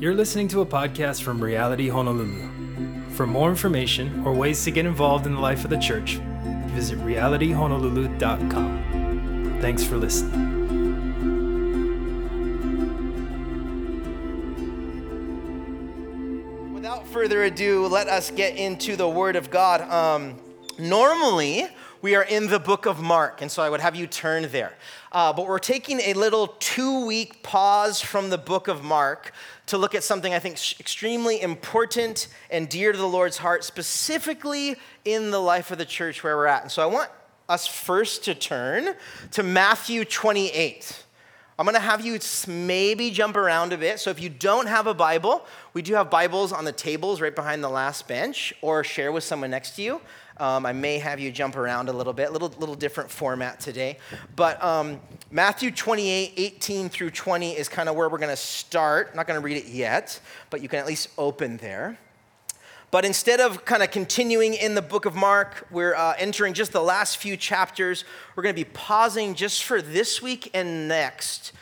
You're listening to a podcast from Reality Honolulu. For more information or ways to get involved in the life of the church, visit realityhonolulu.com. Thanks for listening. Without further ado, let us get into the Word of God. Um, normally, we are in the book of Mark, and so I would have you turn there. Uh, but we're taking a little two week pause from the book of Mark to look at something I think extremely important and dear to the Lord's heart, specifically in the life of the church where we're at. And so I want us first to turn to Matthew 28. I'm going to have you maybe jump around a bit. So if you don't have a Bible, we do have Bibles on the tables right behind the last bench, or share with someone next to you. Um, I may have you jump around a little bit, little little different format today. But um, Matthew 28, 18 through 20 is kind of where we're going to start. I'm not going to read it yet, but you can at least open there. But instead of kind of continuing in the book of Mark, we're uh, entering just the last few chapters. We're going to be pausing just for this week and next,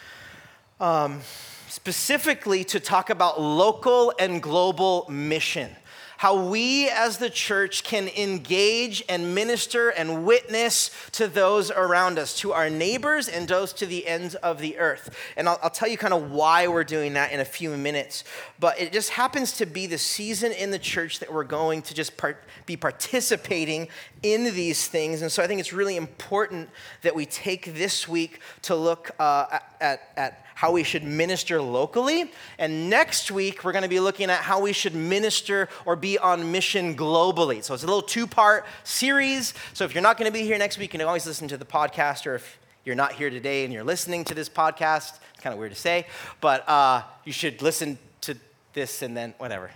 um, specifically to talk about local and global mission how we as the church can engage and minister and witness to those around us, to our neighbors and those to the ends of the earth. And I'll, I'll tell you kind of why we're doing that in a few minutes. But it just happens to be the season in the church that we're going to just part, be participating in these things. And so I think it's really important that we take this week to look uh, at, at how we should minister locally. And next week, we're going to be looking at how we should minister or be on mission globally. So it's a little two part series. So if you're not going to be here next week, you can always listen to the podcast, or if you're not here today and you're listening to this podcast, it's kind of weird to say, but uh, you should listen to this and then whatever.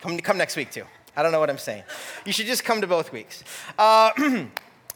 Come, come next week too. I don't know what I'm saying. You should just come to both weeks. Uh,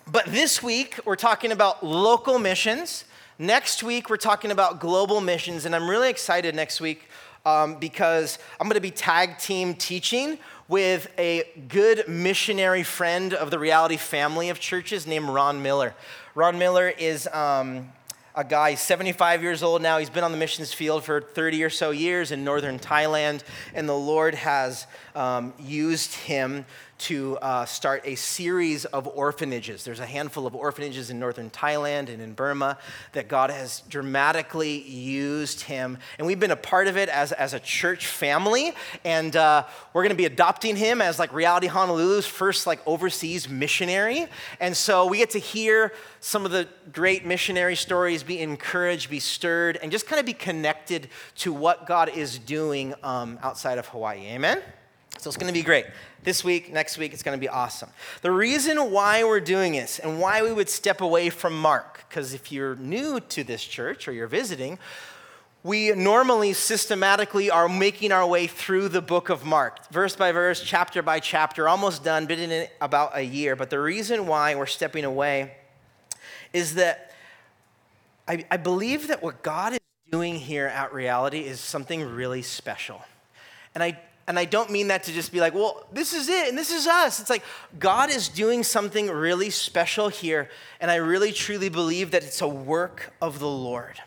but this week, we're talking about local missions. Next week, we're talking about global missions, and I'm really excited next week um, because I'm going to be tag team teaching with a good missionary friend of the reality family of churches named Ron Miller. Ron Miller is um, a guy, he's 75 years old now. He's been on the missions field for 30 or so years in northern Thailand, and the Lord has um, used him to uh, start a series of orphanages. There's a handful of orphanages in northern Thailand and in Burma that God has dramatically used him. And we've been a part of it as, as a church family. And uh, we're going to be adopting him as like Reality Honolulu's first like overseas missionary. And so we get to hear some of the great missionary stories, be encouraged, be stirred, and just kind of be connected to what God is doing um, outside of Hawaii. Amen? So it's going to be great. This week, next week, it's going to be awesome. The reason why we're doing this and why we would step away from Mark, because if you're new to this church or you're visiting, we normally systematically are making our way through the book of Mark, verse by verse, chapter by chapter, almost done, been in about a year. But the reason why we're stepping away is that I, I believe that what God is doing here at reality is something really special. And I and I don't mean that to just be like, well, this is it and this is us. It's like God is doing something really special here. And I really truly believe that it's a work of the Lord.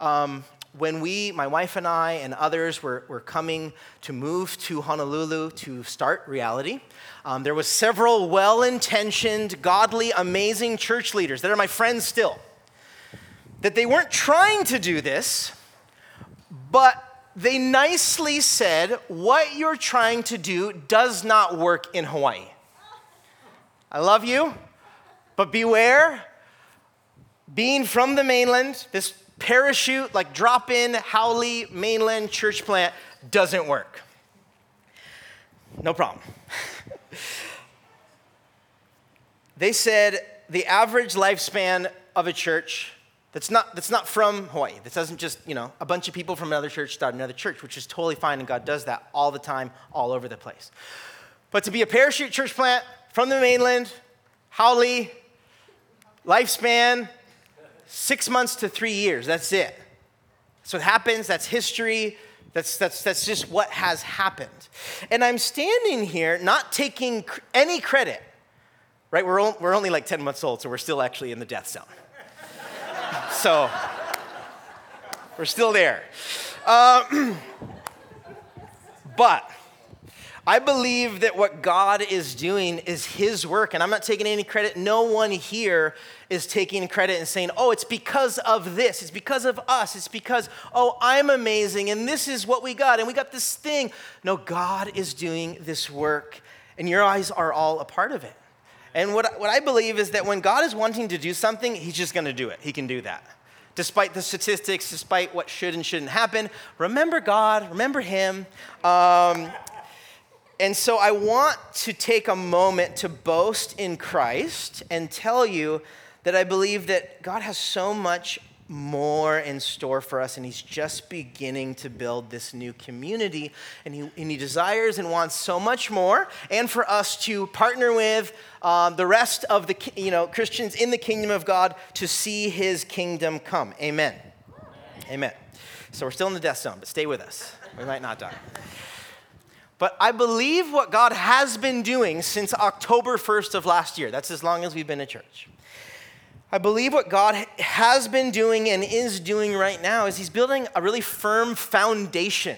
Um, when we, my wife and I, and others were, were coming to move to Honolulu to start reality, um, there was several well-intentioned, godly, amazing church leaders that are my friends still. That they weren't trying to do this, but they nicely said, What you're trying to do does not work in Hawaii. I love you, but beware. Being from the mainland, this parachute, like drop in Haole mainland church plant doesn't work. No problem. they said the average lifespan of a church that's not, that's not from Hawaii. This doesn't just, you know, a bunch of people from another church start another church, which is totally fine, and God does that all the time, all over the place. But to be a parachute church plant from the mainland, Haole, lifespan, six months to three years, that's it. That's what happens, that's history, that's, that's, that's just what has happened. And I'm standing here not taking any credit, right? We're, we're only like 10 months old, so we're still actually in the death zone so we're still there. Uh, But I believe that what God is doing is His work, and I'm not taking any credit. No one here is taking credit and saying, oh, it's because of this, it's because of us, it's because, oh, I'm amazing, and this is what we got, and we got this thing. No, God is doing this work, and your eyes are all a part of it. And what, what I believe is that when God is wanting to do something, He's just gonna do it. He can do that despite the statistics, despite what should and shouldn't happen. Remember God, remember Him. Um, and so I want to take a moment to boast in Christ and tell you that I believe that God has so much more in store for us, and He's just beginning to build this new community. And He, and he desires and wants so much more, and for us to partner with um, the rest of the you know, Christians in the kingdom of God to see His kingdom come. Amen. Amen. So we're still in the death zone, but stay with us. We might not die. But I believe what God has been doing since October 1st of last year. That's as long as we've been a church I believe what God has been doing and is doing right now is He's building a really firm foundation.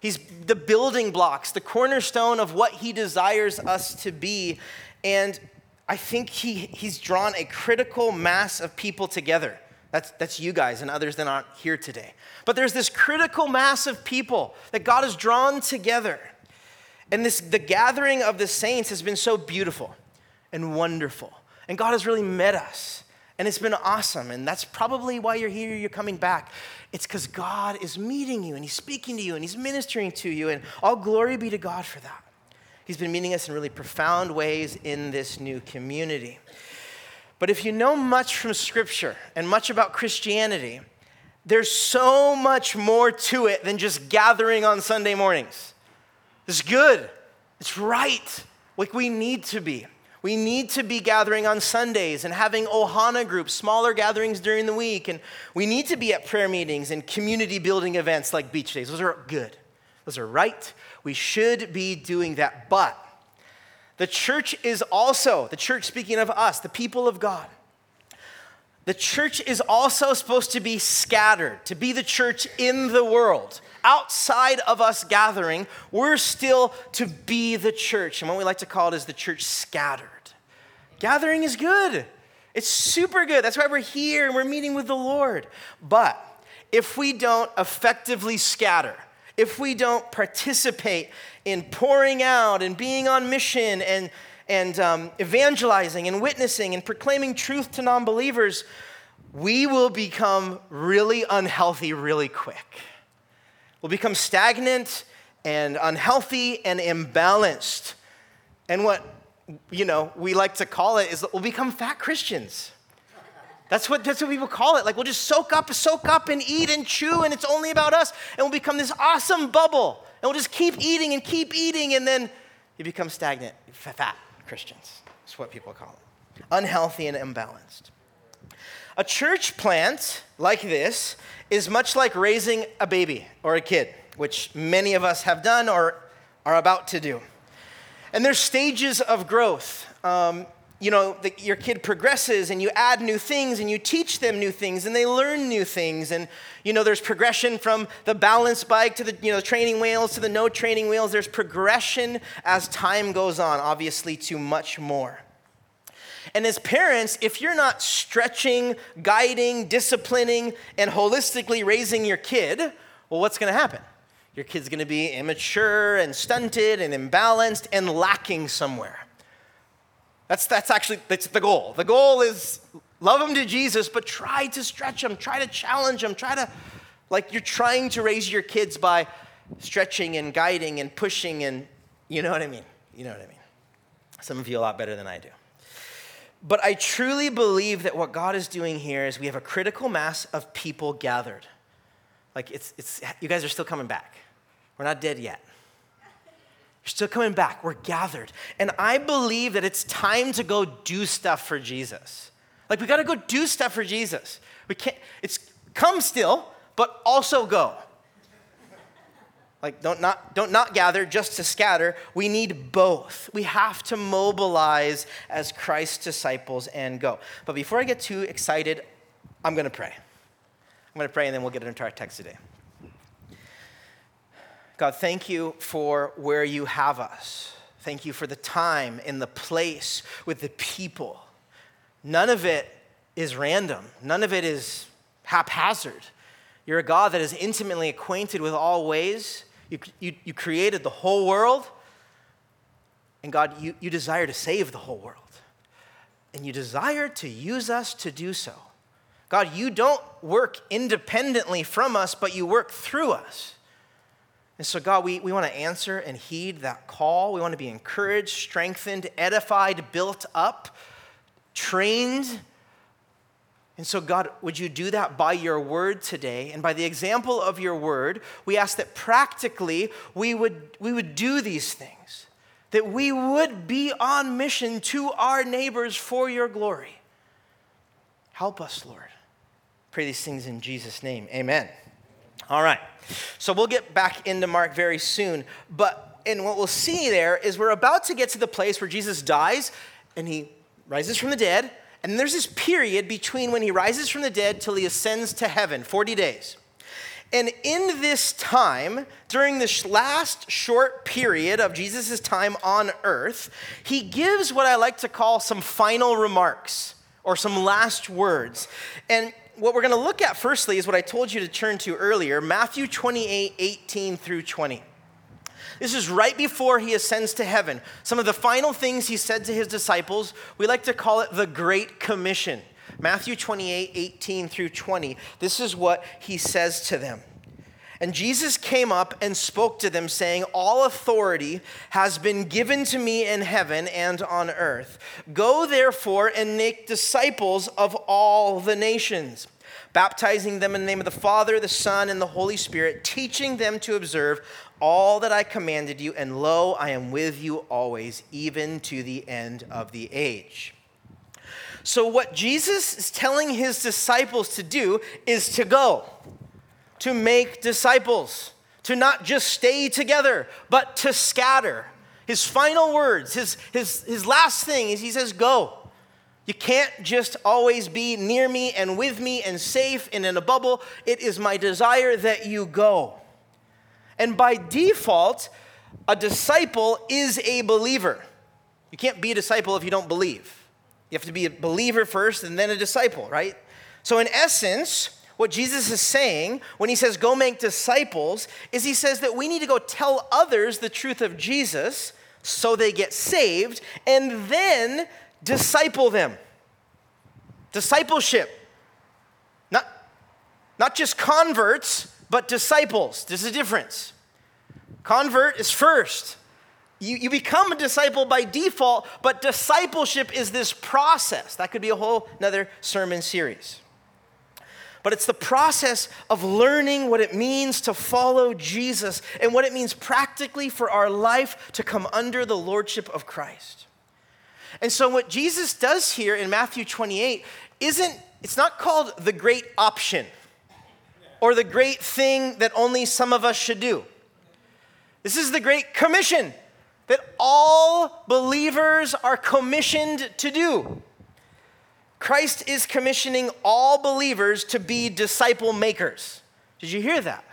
He's the building blocks, the cornerstone of what He desires us to be. And I think he, He's drawn a critical mass of people together. That's, that's you guys and others that aren't here today. But there's this critical mass of people that God has drawn together. And this, the gathering of the saints has been so beautiful and wonderful. And God has really met us. And it's been awesome. And that's probably why you're here, you're coming back. It's because God is meeting you and He's speaking to you and He's ministering to you. And all glory be to God for that. He's been meeting us in really profound ways in this new community. But if you know much from Scripture and much about Christianity, there's so much more to it than just gathering on Sunday mornings. It's good, it's right, like we need to be. We need to be gathering on Sundays and having Ohana groups, smaller gatherings during the week. And we need to be at prayer meetings and community building events like beach days. Those are good. Those are right. We should be doing that. But the church is also, the church speaking of us, the people of God, the church is also supposed to be scattered, to be the church in the world outside of us gathering, we're still to be the church. And what we like to call it is the church scattered. Gathering is good, it's super good. That's why we're here and we're meeting with the Lord. But if we don't effectively scatter, if we don't participate in pouring out and being on mission and, and um, evangelizing and witnessing and proclaiming truth to non believers, we will become really unhealthy really quick We'll become stagnant and unhealthy and imbalanced. And what, you know, we like to call it is we'll become fat Christians. That's what, that's what people call it. Like we'll just soak up, soak up and eat and chew, and it's only about us. And we'll become this awesome bubble. And we'll just keep eating and keep eating, and then you become stagnant, fat Christians. That's what people call it. Unhealthy and imbalanced. A church plant like this is much like raising a baby or a kid, which many of us have done or are about to do. And there's stages of growth. Um, you know, the, your kid progresses and you add new things and you teach them new things and they learn new things. And, you know, there's progression from the balance bike to the, you know, training wheels to the no training wheels. There's progression as time goes on, obviously, to much more. And as parents, if you're not stretching, guiding, disciplining, and holistically raising your kid, well, what's going to happen? Your kid's going to be immature and stunted and imbalanced and lacking somewhere. That's, that's actually that's the goal. The goal is love them to Jesus, but try to stretch them, try to challenge them, try to, like you're trying to raise your kids by stretching and guiding and pushing and, you know what I mean? You know what I mean? Some of you a lot better than I do. But I truly believe that what God is doing here is we have a critical mass of people gathered. Like it's, it's you guys are still coming back. We're not dead yet. You're still coming back. We're gathered. And I believe that it's time to go do stuff for Jesus. Like we got to go do stuff for Jesus. We can't it's come still, but also go. Like, don't not, don't not gather just to scatter. We need both. We have to mobilize as Christ's disciples and go. But before I get too excited, I'm going to pray. Going to pray and then we'll get into our text today. God, thank you for where you have us. Thank you for the time and the place with the people. None of it is random, none of it is haphazard. You're a God that is intimately acquainted with all ways. You, you, you created the whole world. And God, you, you desire to save the whole world. And you desire to use us to do so. God, you don't work independently from us, but you work through us. And so, God, we, we want to answer and heed that call. We want to be encouraged, strengthened, edified, built up, trained. And so, God, would you do that by your word today? And by the example of your word, we ask that practically we would, we would do these things, that we would be on mission to our neighbors for your glory. Help us, Lord. Pray these things in Jesus' name. Amen. All right. So we'll get back into Mark very soon. But and what we'll see there is we're about to get to the place where Jesus dies and he rises from the dead. And there's this period between when he rises from the dead till he ascends to heaven 40 days. And in this time, during this last short period of Jesus' time on earth, he gives what I like to call some final remarks or some last words. And what we're going to look at firstly is what I told you to turn to earlier Matthew 28 18 through 20. This is right before he ascends to heaven. Some of the final things he said to his disciples, we like to call it the Great Commission. Matthew 28 18 through 20. This is what he says to them. And Jesus came up and spoke to them, saying, All authority has been given to me in heaven and on earth. Go therefore and make disciples of all the nations, baptizing them in the name of the Father, the Son, and the Holy Spirit, teaching them to observe all that I commanded you, and lo, I am with you always, even to the end of the age. So, what Jesus is telling his disciples to do is to go to make disciples, to not just stay together, but to scatter. His final words, his, his, his last thing is he says, Go. You can't just always be near me and with me and safe and in a bubble. It is my desire that you go. And by default, a disciple is a believer. You can't be a disciple if you don't believe. You have to be a believer first and then a disciple, right? So, in essence, what Jesus is saying when he says, go make disciples, is he says that we need to go tell others the truth of Jesus so they get saved and then disciple them. Discipleship. Not, not just converts, but disciples. There's a difference. Convert is first. You, you become a disciple by default, but discipleship is this process. That could be a whole another sermon series but it's the process of learning what it means to follow Jesus and what it means practically for our life to come under the lordship of Christ. And so what Jesus does here in Matthew 28 isn't it's not called the great option or the great thing that only some of us should do. This is the great commission that all believers are commissioned to do. Christ is commissioning all believers to be disciple makers. Did you hear that?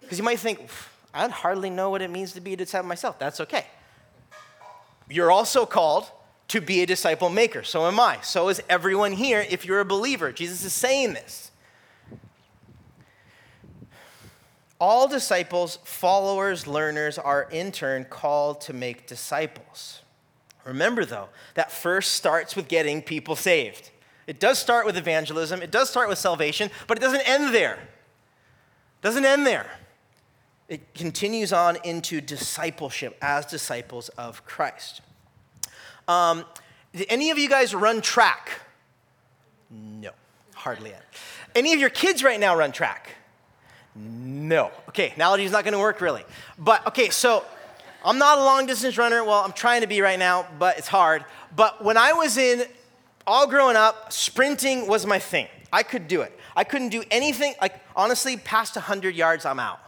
Because you might think, I hardly know what it means to be a disciple myself. That's okay. You're also called to be a disciple maker. So am I. So is everyone here if you're a believer. Jesus is saying this. All disciples, followers, learners are in turn called to make disciples. Remember, though, that first starts with getting people saved. It does start with evangelism, it does start with salvation, but it doesn't end there. It doesn't end there. It continues on into discipleship as disciples of Christ. Um, did any of you guys run track? No, hardly any. Any of your kids right now run track? No. Okay, analogy is not going to work really. But okay, so I'm not a long distance runner. Well, I'm trying to be right now, but it's hard. But when I was in, all growing up, sprinting was my thing. I could do it. I couldn't do anything, like, honestly, past 100 yards, I'm out.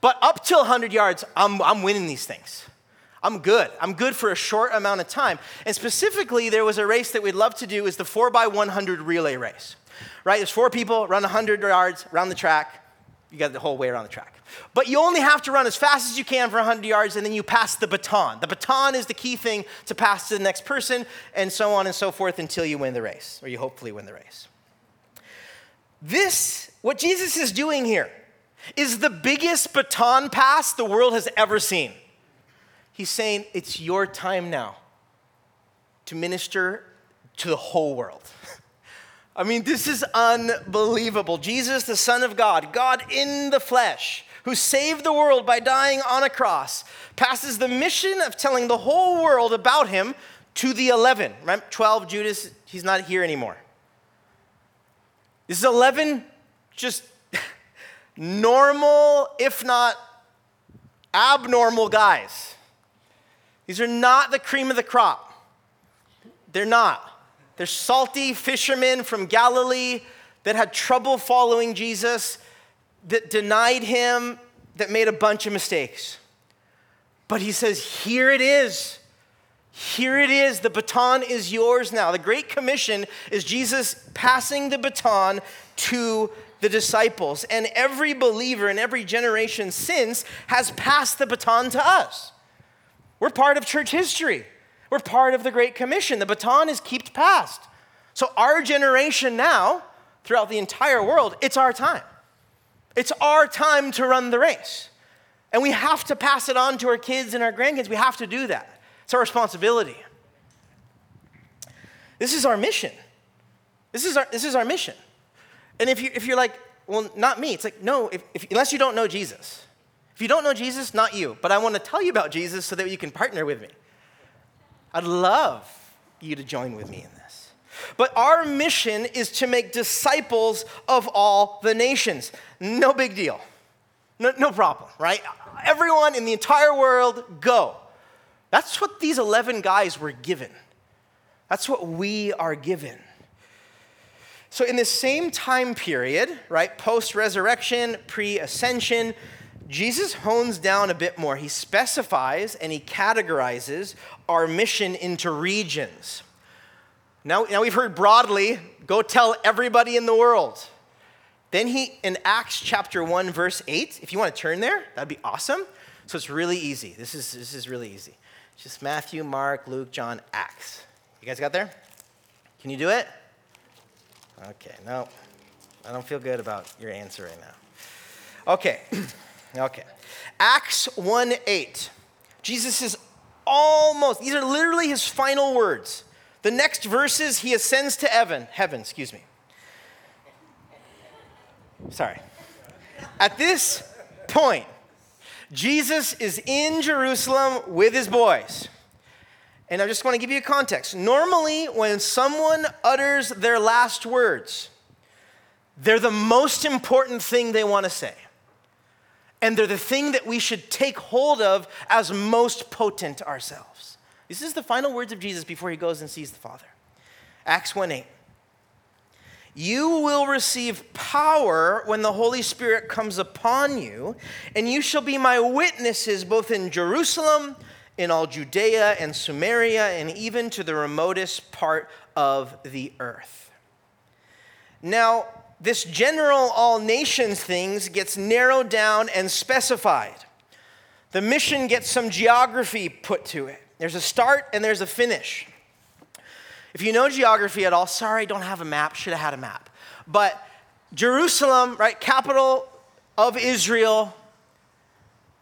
But up till 100 yards, I'm, I'm winning these things. I'm good. I'm good for a short amount of time. And specifically, there was a race that we'd love to do is the 4x100 relay race. Right? There's four people, run 100 yards around the track. You got the whole way around the track. But you only have to run as fast as you can for 100 yards, and then you pass the baton. The baton is the key thing to pass to the next person, and so on and so forth until you win the race, or you hopefully win the race. This, what Jesus is doing here, is the biggest baton pass the world has ever seen. He's saying, It's your time now to minister to the whole world. I mean, this is unbelievable. Jesus, the Son of God, God in the flesh, who saved the world by dying on a cross, passes the mission of telling the whole world about him to the 11. Right? 12, Judas, he's not here anymore. This is 11 just normal, if not abnormal guys. These are not the cream of the crop. They're not. They're salty fishermen from Galilee that had trouble following Jesus, that denied him, that made a bunch of mistakes. But he says, Here it is. Here it is. The baton is yours now. The Great Commission is Jesus passing the baton to the disciples. And every believer in every generation since has passed the baton to us. We're part of church history. We're part of the Great Commission. The baton is kept passed. So, our generation now, throughout the entire world, it's our time. It's our time to run the race. And we have to pass it on to our kids and our grandkids. We have to do that. It's our responsibility. This is our mission. This is our, this is our mission. And if, you, if you're like, well, not me, it's like, no, if, if, unless you don't know Jesus. If you don't know Jesus, not you. But I want to tell you about Jesus so that you can partner with me. I'd love you to join with me in this. But our mission is to make disciples of all the nations. No big deal. No, no problem, right? Everyone in the entire world, go. That's what these 11 guys were given. That's what we are given. So, in this same time period, right, post resurrection, pre ascension, Jesus hones down a bit more. He specifies and he categorizes our mission into regions. Now, now we've heard broadly go tell everybody in the world. Then he, in Acts chapter 1, verse 8, if you want to turn there, that'd be awesome. So it's really easy. This is, this is really easy. Just Matthew, Mark, Luke, John, Acts. You guys got there? Can you do it? Okay, no, I don't feel good about your answer right now. Okay. Okay. Acts 1 8. Jesus is almost, these are literally his final words. The next verses, he ascends to heaven, heaven, excuse me. Sorry. At this point, Jesus is in Jerusalem with his boys. And I just want to give you a context. Normally, when someone utters their last words, they're the most important thing they want to say and they're the thing that we should take hold of as most potent ourselves. This is the final words of Jesus before he goes and sees the Father. Acts 1 8. You will receive power when the Holy Spirit comes upon you, and you shall be my witnesses both in Jerusalem, in all Judea and Samaria, and even to the remotest part of the earth. Now, this general all nations things gets narrowed down and specified. The mission gets some geography put to it. There's a start and there's a finish. If you know geography at all, sorry, don't have a map, should have had a map. But Jerusalem, right, capital of Israel,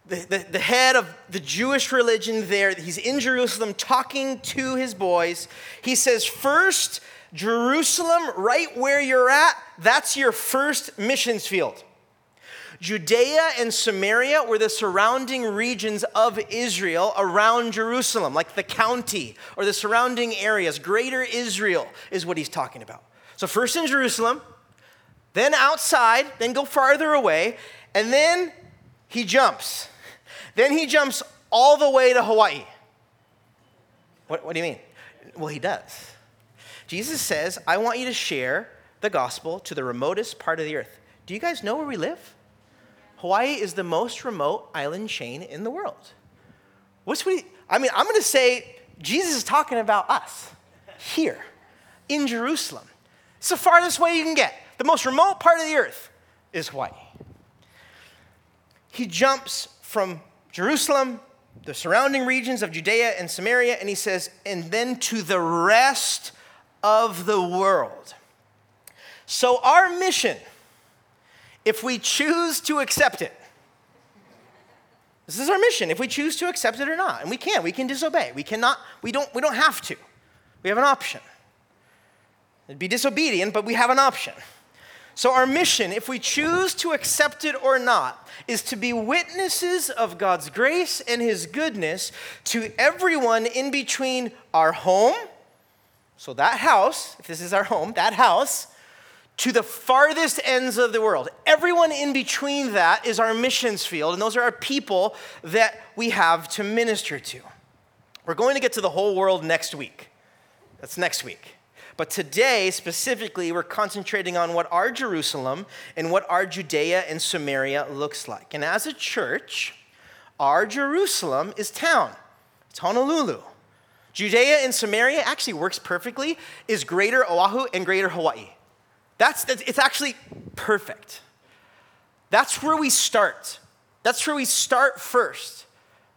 the, the, the, head of the Jewish religion there, he's in Jerusalem talking to his boys. He says, First, Jerusalem, right where you're at, that's your first missions field. Judea and Samaria were the surrounding regions of Israel around Jerusalem, like the county or the surrounding areas. Greater Israel is what he's talking about. So, first in Jerusalem, then outside, then go farther away, and then he jumps. Then he jumps all the way to Hawaii. What, what do you mean? Well, he does. Jesus says, I want you to share the gospel to the remotest part of the earth. Do you guys know where we live? Hawaii is the most remote island chain in the world. What's we, I mean, I'm going to say Jesus is talking about us here in Jerusalem. It's the farthest way you can get. The most remote part of the earth is Hawaii. he jumps from Jerusalem, the surrounding regions of Judea and Samaria, and he says, and then to the rest of the world. So, our mission, if we choose to accept it, this is our mission, if we choose to accept it or not. And we can, we can disobey. We cannot, we don't, we don't have to. We have an option. It'd be disobedient, but we have an option. So, our mission, if we choose to accept it or not, is to be witnesses of God's grace and His goodness to everyone in between our home, so that house, if this is our home, that house, to the farthest ends of the world. Everyone in between that is our missions field, and those are our people that we have to minister to. We're going to get to the whole world next week. That's next week. But today, specifically, we're concentrating on what our Jerusalem and what our Judea and Samaria looks like. And as a church, our Jerusalem is town, it's Honolulu. Judea and Samaria actually works perfectly, is greater Oahu and greater Hawaii. That's, it's actually perfect. That's where we start. That's where we start first.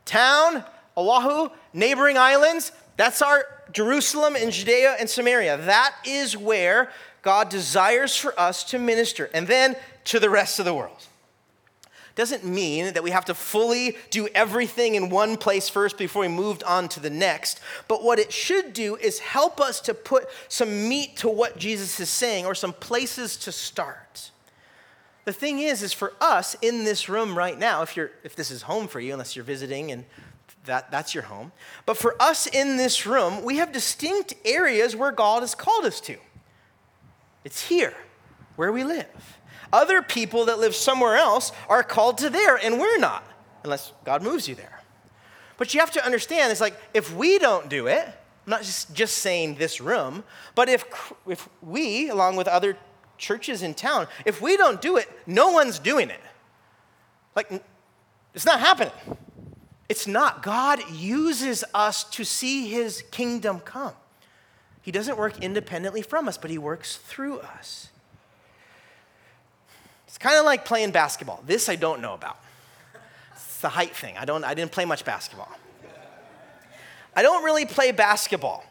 Town, Oahu, neighboring islands, that's our Jerusalem and Judea and Samaria. That is where God desires for us to minister, and then to the rest of the world. Doesn't mean that we have to fully do everything in one place first before we moved on to the next. But what it should do is help us to put some meat to what Jesus is saying or some places to start. The thing is, is for us in this room right now, if you're if this is home for you, unless you're visiting and that, that's your home. But for us in this room, we have distinct areas where God has called us to. It's here, where we live. Other people that live somewhere else are called to there, and we're not, unless God moves you there. But you have to understand, it's like if we don't do it, I'm not just, just saying this room, but if, if we, along with other churches in town, if we don't do it, no one's doing it. Like, it's not happening. It's not. God uses us to see his kingdom come. He doesn't work independently from us, but he works through us. It's kind of like playing basketball. This I don't know about. It's the height thing. I, don't, I didn't play much basketball. I don't really play basketball,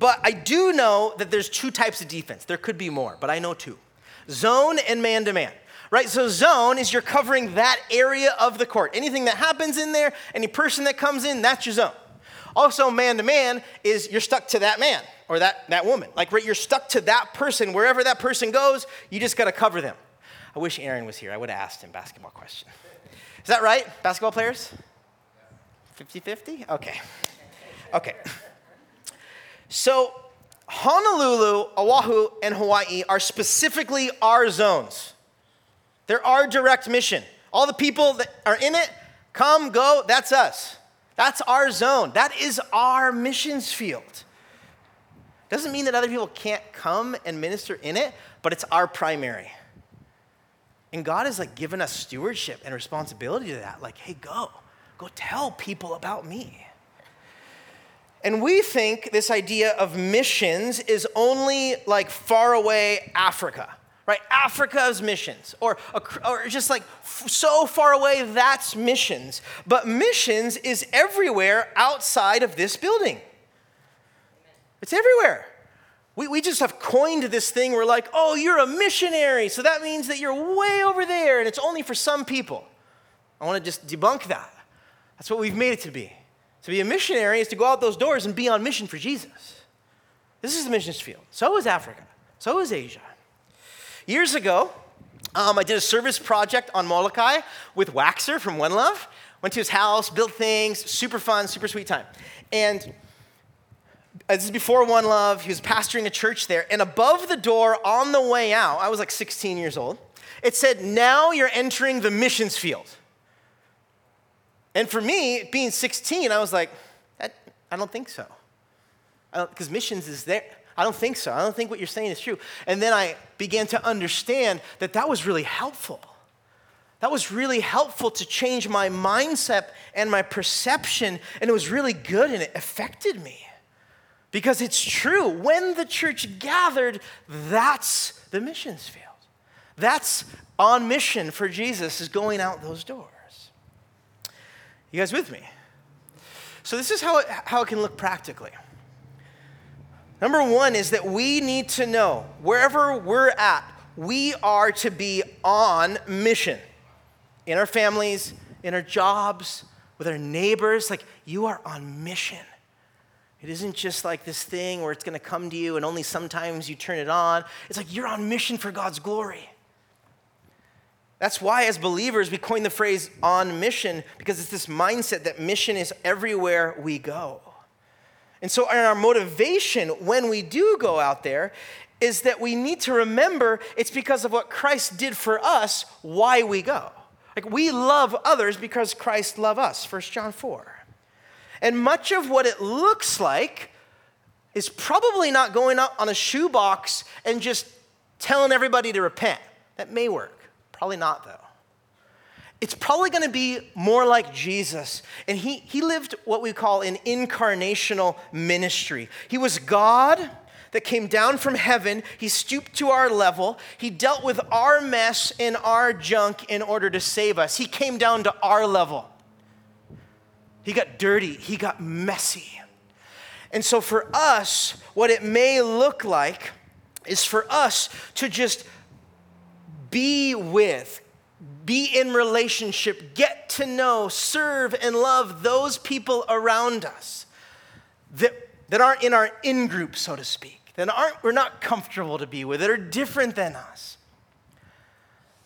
but I do know that there's two types of defense. There could be more, but I know two zone and man to man right? So, zone is you're covering that area of the court. Anything that happens in there, any person that comes in, that's your zone. Also, man to man is you're stuck to that man or that, that woman. Like, right, you're stuck to that person. Wherever that person goes, you just got to cover them. I wish Aaron was here. I would have asked him basketball question. Is that right, basketball players? 50 50? Okay. Okay. So, Honolulu, Oahu, and Hawaii are specifically our zones. They're our direct mission. All the people that are in it, come, go, that's us. That's our zone. That is our missions field. Doesn't mean that other people can't come and minister in it, but it's our primary. And God has like given us stewardship and responsibility to that. Like, hey, go, go tell people about me. And we think this idea of missions is only like far away Africa right? Africa's missions, or, or just like so far away, that's missions. But missions is everywhere outside of this building. It's everywhere. We, we just have coined this thing. We're like, oh, you're a missionary. So that means that you're way over there and it's only for some people. I want to just debunk that. That's what we've made it to be. To be a missionary is to go out those doors and be on mission for Jesus. This is the missions field. So is Africa. So is Asia. Years ago, um, I did a service project on Molokai with Waxer from One Love. Went to his house, built things, super fun, super sweet time. And this is before One Love. He was pastoring a church there. And above the door on the way out, I was like 16 years old, it said, Now you're entering the missions field. And for me, being 16, I was like, I don't think so. Because missions is there. I don't think so. I don't think what you're saying is true. And then I began to understand that that was really helpful. That was really helpful to change my mindset and my perception, and it was really good and it affected me. Because it's true, when the church gathered, that's the missions field. That's on mission for Jesus, is going out those doors. You guys with me? So, this is how it, how it can look practically. Number one is that we need to know wherever we're at, we are to be on mission in our families, in our jobs, with our neighbors. Like, you are on mission. It isn't just like this thing where it's going to come to you and only sometimes you turn it on. It's like you're on mission for God's glory. That's why, as believers, we coin the phrase on mission because it's this mindset that mission is everywhere we go. And so, our motivation when we do go out there is that we need to remember it's because of what Christ did for us why we go. Like, we love others because Christ loved us, 1 John 4. And much of what it looks like is probably not going up on a shoebox and just telling everybody to repent. That may work. Probably not, though. It's probably going to be more like Jesus. And he, he lived what we call an incarnational ministry. He was God that came down from heaven. He stooped to our level. He dealt with our mess and our junk in order to save us. He came down to our level. He got dirty, he got messy. And so, for us, what it may look like is for us to just be with, be in relationship, get to know, serve, and love those people around us that, that aren't in our in group, so to speak, that aren't, we're not comfortable to be with, that are different than us.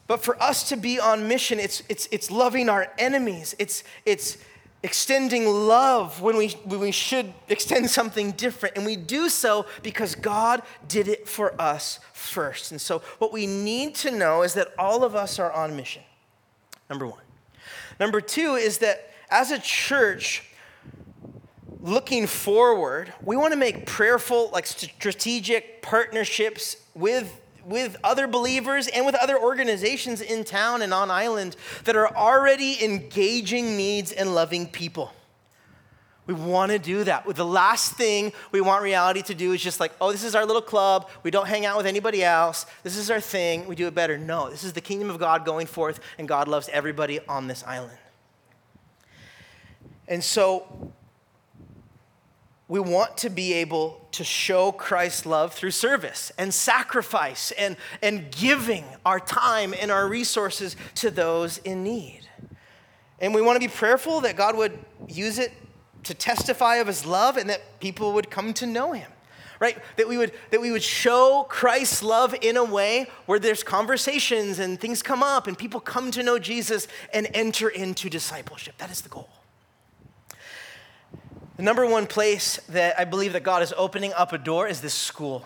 But for us to be on mission, it's, it's, it's loving our enemies. It's, it's, extending love when we, when we should extend something different. And we do so because God did it for us first. And so, what we need to know is that all of us are on mission. Number one. Number two is that as a church, looking forward, we want to make prayerful, like strategic partnerships with with other believers and with other organizations in town and on island that are already engaging needs and loving people. We want to do that. The last thing we want reality to do is just like, oh, this is our little club. We don't hang out with anybody else. This is our thing. We do it better. No, this is the kingdom of God going forth, and God loves everybody on this island. And so we want to be able to show Christ's love through service and sacrifice and, and giving our time and our resources to those in need. And we want to be prayerful that God would use it to testify of his love and that people would come to know him. Right? That we would that we would show Christ's love in a way where there's conversations and things come up and people come to know Jesus and enter into discipleship. That is the goal. The number one place that I believe that God is opening up a door is this school.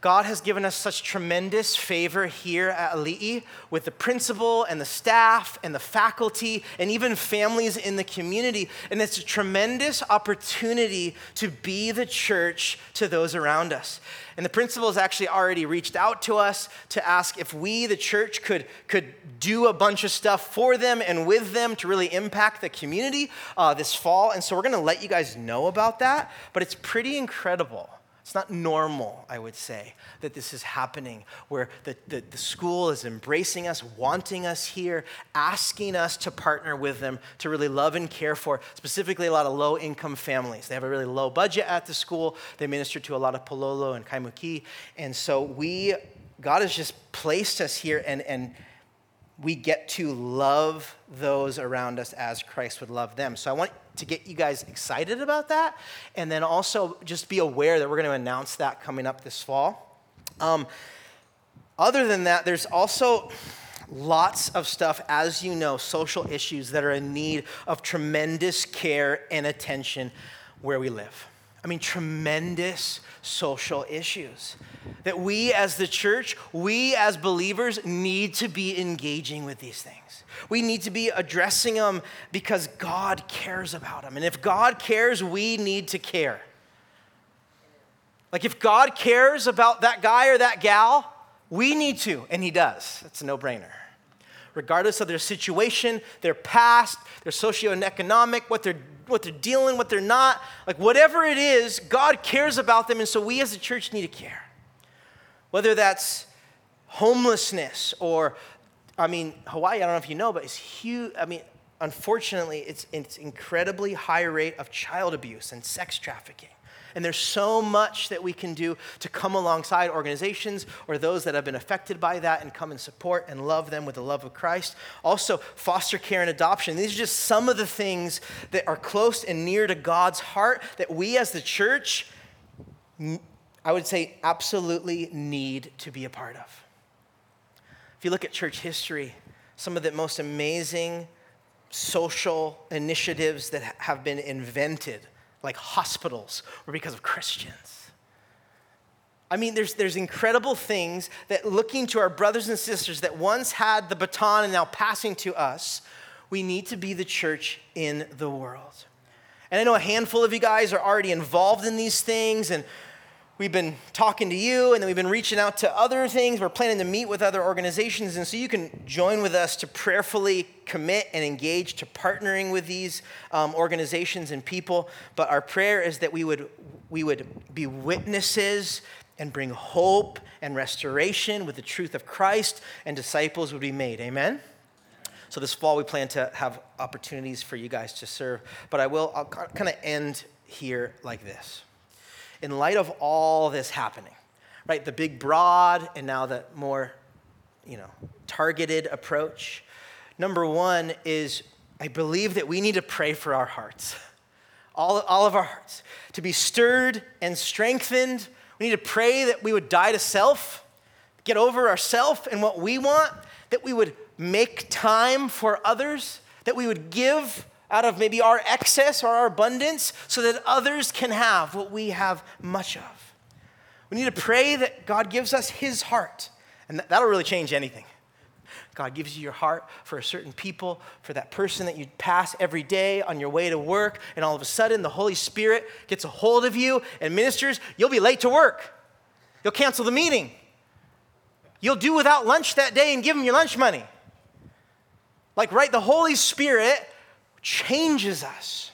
God has given us such tremendous favor here at Ali'i with the principal and the staff and the faculty and even families in the community. And it's a tremendous opportunity to be the church to those around us. And the principal has actually already reached out to us to ask if we, the church, could, could do a bunch of stuff for them and with them to really impact the community uh, this fall. And so we're going to let you guys know about that. But it's pretty incredible it's not normal, I would say, that this is happening, where the, the, the, school is embracing us, wanting us here, asking us to partner with them to really love and care for specifically a lot of low income families. They have a really low budget at the school. They minister to a lot of Palolo and Kaimuki. And so we, God has just placed us here and, and we get to love those around us as Christ would love them. So I want to get you guys excited about that. And then also just be aware that we're going to announce that coming up this fall. Um, other than that, there's also lots of stuff, as you know, social issues that are in need of tremendous care and attention where we live. I mean, tremendous social issues that we as the church, we as believers need to be engaging with these things. We need to be addressing them because God cares about them. And if God cares, we need to care. Like if God cares about that guy or that gal, we need to, and He does. It's a no brainer regardless of their situation, their past, their socioeconomic, what they're what they're dealing, what they're not, like whatever it is, God cares about them, and so we as a church need to care. Whether that's homelessness, or, I mean, Hawaii, I don't know if you know, but it's huge. I mean, unfortunately, it's, it's incredibly high rate of child abuse and sex trafficking. And there's so much that we can do to come alongside organizations or those that have been affected by that and come and support and love them with the love of Christ. Also, foster care and adoption. These are just some of the things that are close and near to God's heart that we as the church, I would say, absolutely need to be a part of. If you look at church history, some of the most amazing social initiatives that have been invented like hospitals or because of Christians. I mean, there's, there's incredible things that looking to our brothers and sisters that once had the baton and now passing to us, we need to be the church in the world. And I know a handful of you guys are already involved in these things, and we've been talking to you, and then we've been reaching out to other things. We're planning to meet with other organizations, and so you can join with us to prayerfully commit and engage to partnering with these um, organizations and people. But our prayer is that we would we would be witnesses and bring hope and restoration with the truth of Christ, and disciples would be made. Amen. So this fall we plan to have opportunities for you guys to serve. But I will I'll kind of end here like this in light of all this happening, right? The big, broad, and now the more, you know, targeted approach. Number one is I believe that we need to pray for our hearts, all, all of our hearts, to be stirred and strengthened. We need to pray that we would die to self, get over ourself and what we want, that we would make time for others, that we would give out of maybe our excess or our abundance so that others can have what we have much of. We need to pray that God gives us His heart, and that'll really change anything. God gives you your heart for a certain people, for that person that you pass every day on your way to work, and all of a sudden the Holy Spirit gets a hold of you and ministers, you'll be late to work. You'll cancel the meeting. You'll do without lunch that day and give them your lunch money. Like, right, the Holy Spirit changes us.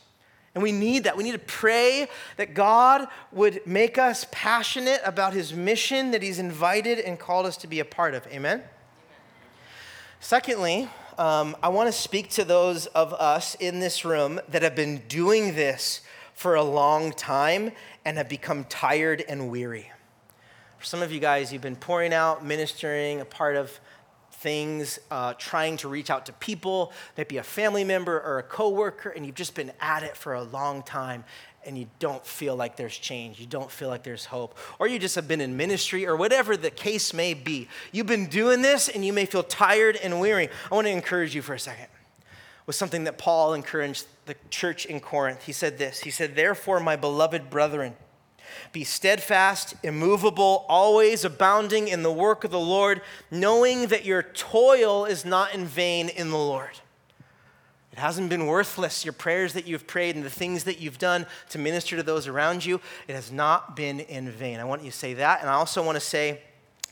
And we need that. We need to pray that God would make us passionate about his mission that he's invited and called us to be a part of. Amen? Amen. Secondly, um, I want to speak to those of us in this room that have been doing this for a long time and have become tired and weary. For some of you guys, you've been pouring out, ministering, a part of things, uh, trying to reach out to people, maybe a family member or a coworker, and you've just been at it for a long time and you don't feel like there's change, you don't feel like there's hope, or you just have been in ministry or whatever the case may be. You've been doing this and you may feel tired and weary. I want to encourage you for a second with something that Paul encouraged the church in Corinth. He said this He said, Therefore, my beloved brethren, be steadfast, immovable, always abounding in the work of the Lord, knowing that your toil is not in vain in the Lord. It hasn't been worthless, your prayers that you've prayed and the things that you've done to minister to those around you. It has not been in vain. I want you to say that. And I also want to say,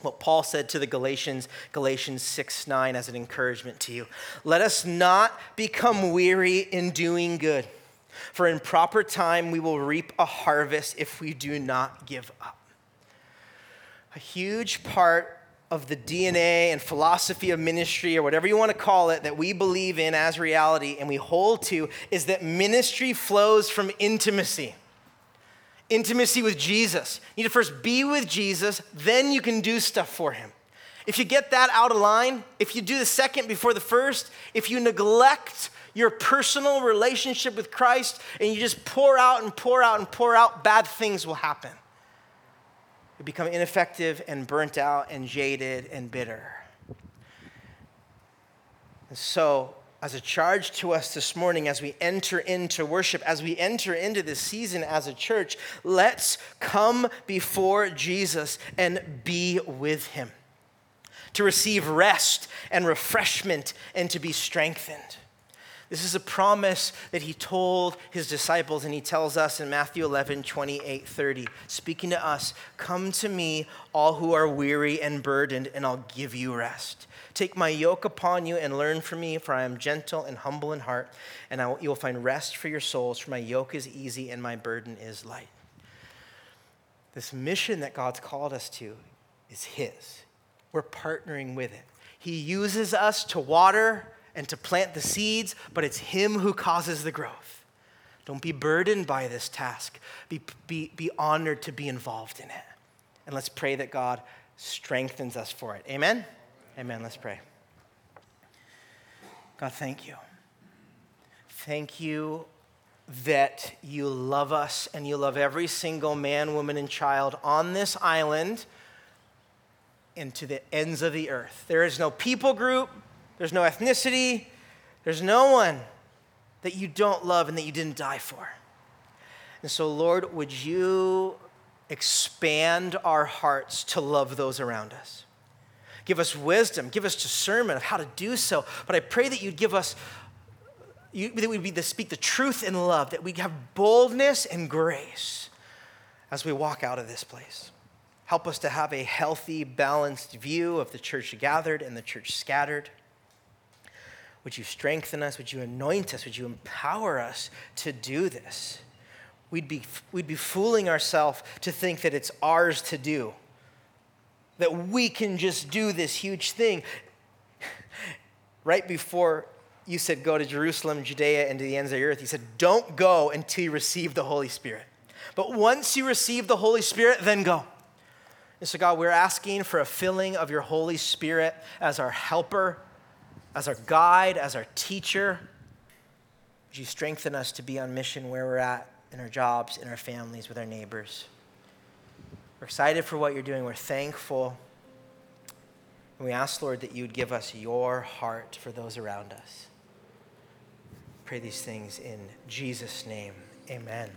what Paul said to the Galatians, Galatians 6 9, as an encouragement to you. Let us not become weary in doing good. For in proper time we will reap a harvest if we do not give up. A huge part of the DNA and philosophy of ministry, or whatever you want to call it, that we believe in as reality and we hold to is that ministry flows from intimacy. Intimacy with Jesus. You need to first be with Jesus, then you can do stuff for him. If you get that out of line, if you do the second before the first, if you neglect your personal relationship with Christ and you just pour out and pour out and pour out, bad things will happen. You become ineffective and burnt out and jaded and bitter. And so, as a charge to us this morning, as we enter into worship, as we enter into this season as a church, let's come before Jesus and be with him to receive rest and refreshment and to be strengthened. This is a promise that he told his disciples, and he tells us in Matthew 11, 28, 30, speaking to us, Come to me, all who are weary and burdened, and I'll give you rest. Take my yoke upon you and learn from me, for I am gentle and humble in heart, and you will find rest for your souls, for my yoke is easy and my burden is light. This mission that God's called us to is His. we're partnering with it. He uses us to water and to plant the seeds, but it's Him who causes the growth. Don't be burdened by this task. Be, be, be honored to be involved in it. And let's pray that God strengthens us for it. Amen? Amen. Let's pray. God, thank you. Thank you that you love us and you love every single man, woman, and child on this island and to the ends of the earth. There is no people group, there's no ethnicity, there's no one that you don't love and that you didn't die for. And so, Lord, would you expand our hearts to love those around us? Give us wisdom, give us discernment of how to do so. But I pray that you'd give us, you, that we'd be to speak the truth in love, that we have boldness and grace as we walk out of this place. Help us to have a healthy, balanced view of the church gathered and the church scattered. Would you strengthen us? Would you anoint us? Would you empower us to do this? We'd be, we'd be fooling ourselves to think that it's ours to do, that we can just do this huge thing. right before you said, Go to Jerusalem, Judea, and to the ends of the earth, you said, Don't go until you receive the Holy Spirit. But once you receive the Holy Spirit, then go. And so, God, we're asking for a filling of your Holy Spirit as our helper, as our guide, as our teacher. Would you strengthen us to be on mission where we're at, in our jobs, in our families, with our neighbors? We're excited for what you're doing. We're thankful. And we ask, Lord, that you would give us your heart for those around us. Pray these things in Jesus' name. Amen.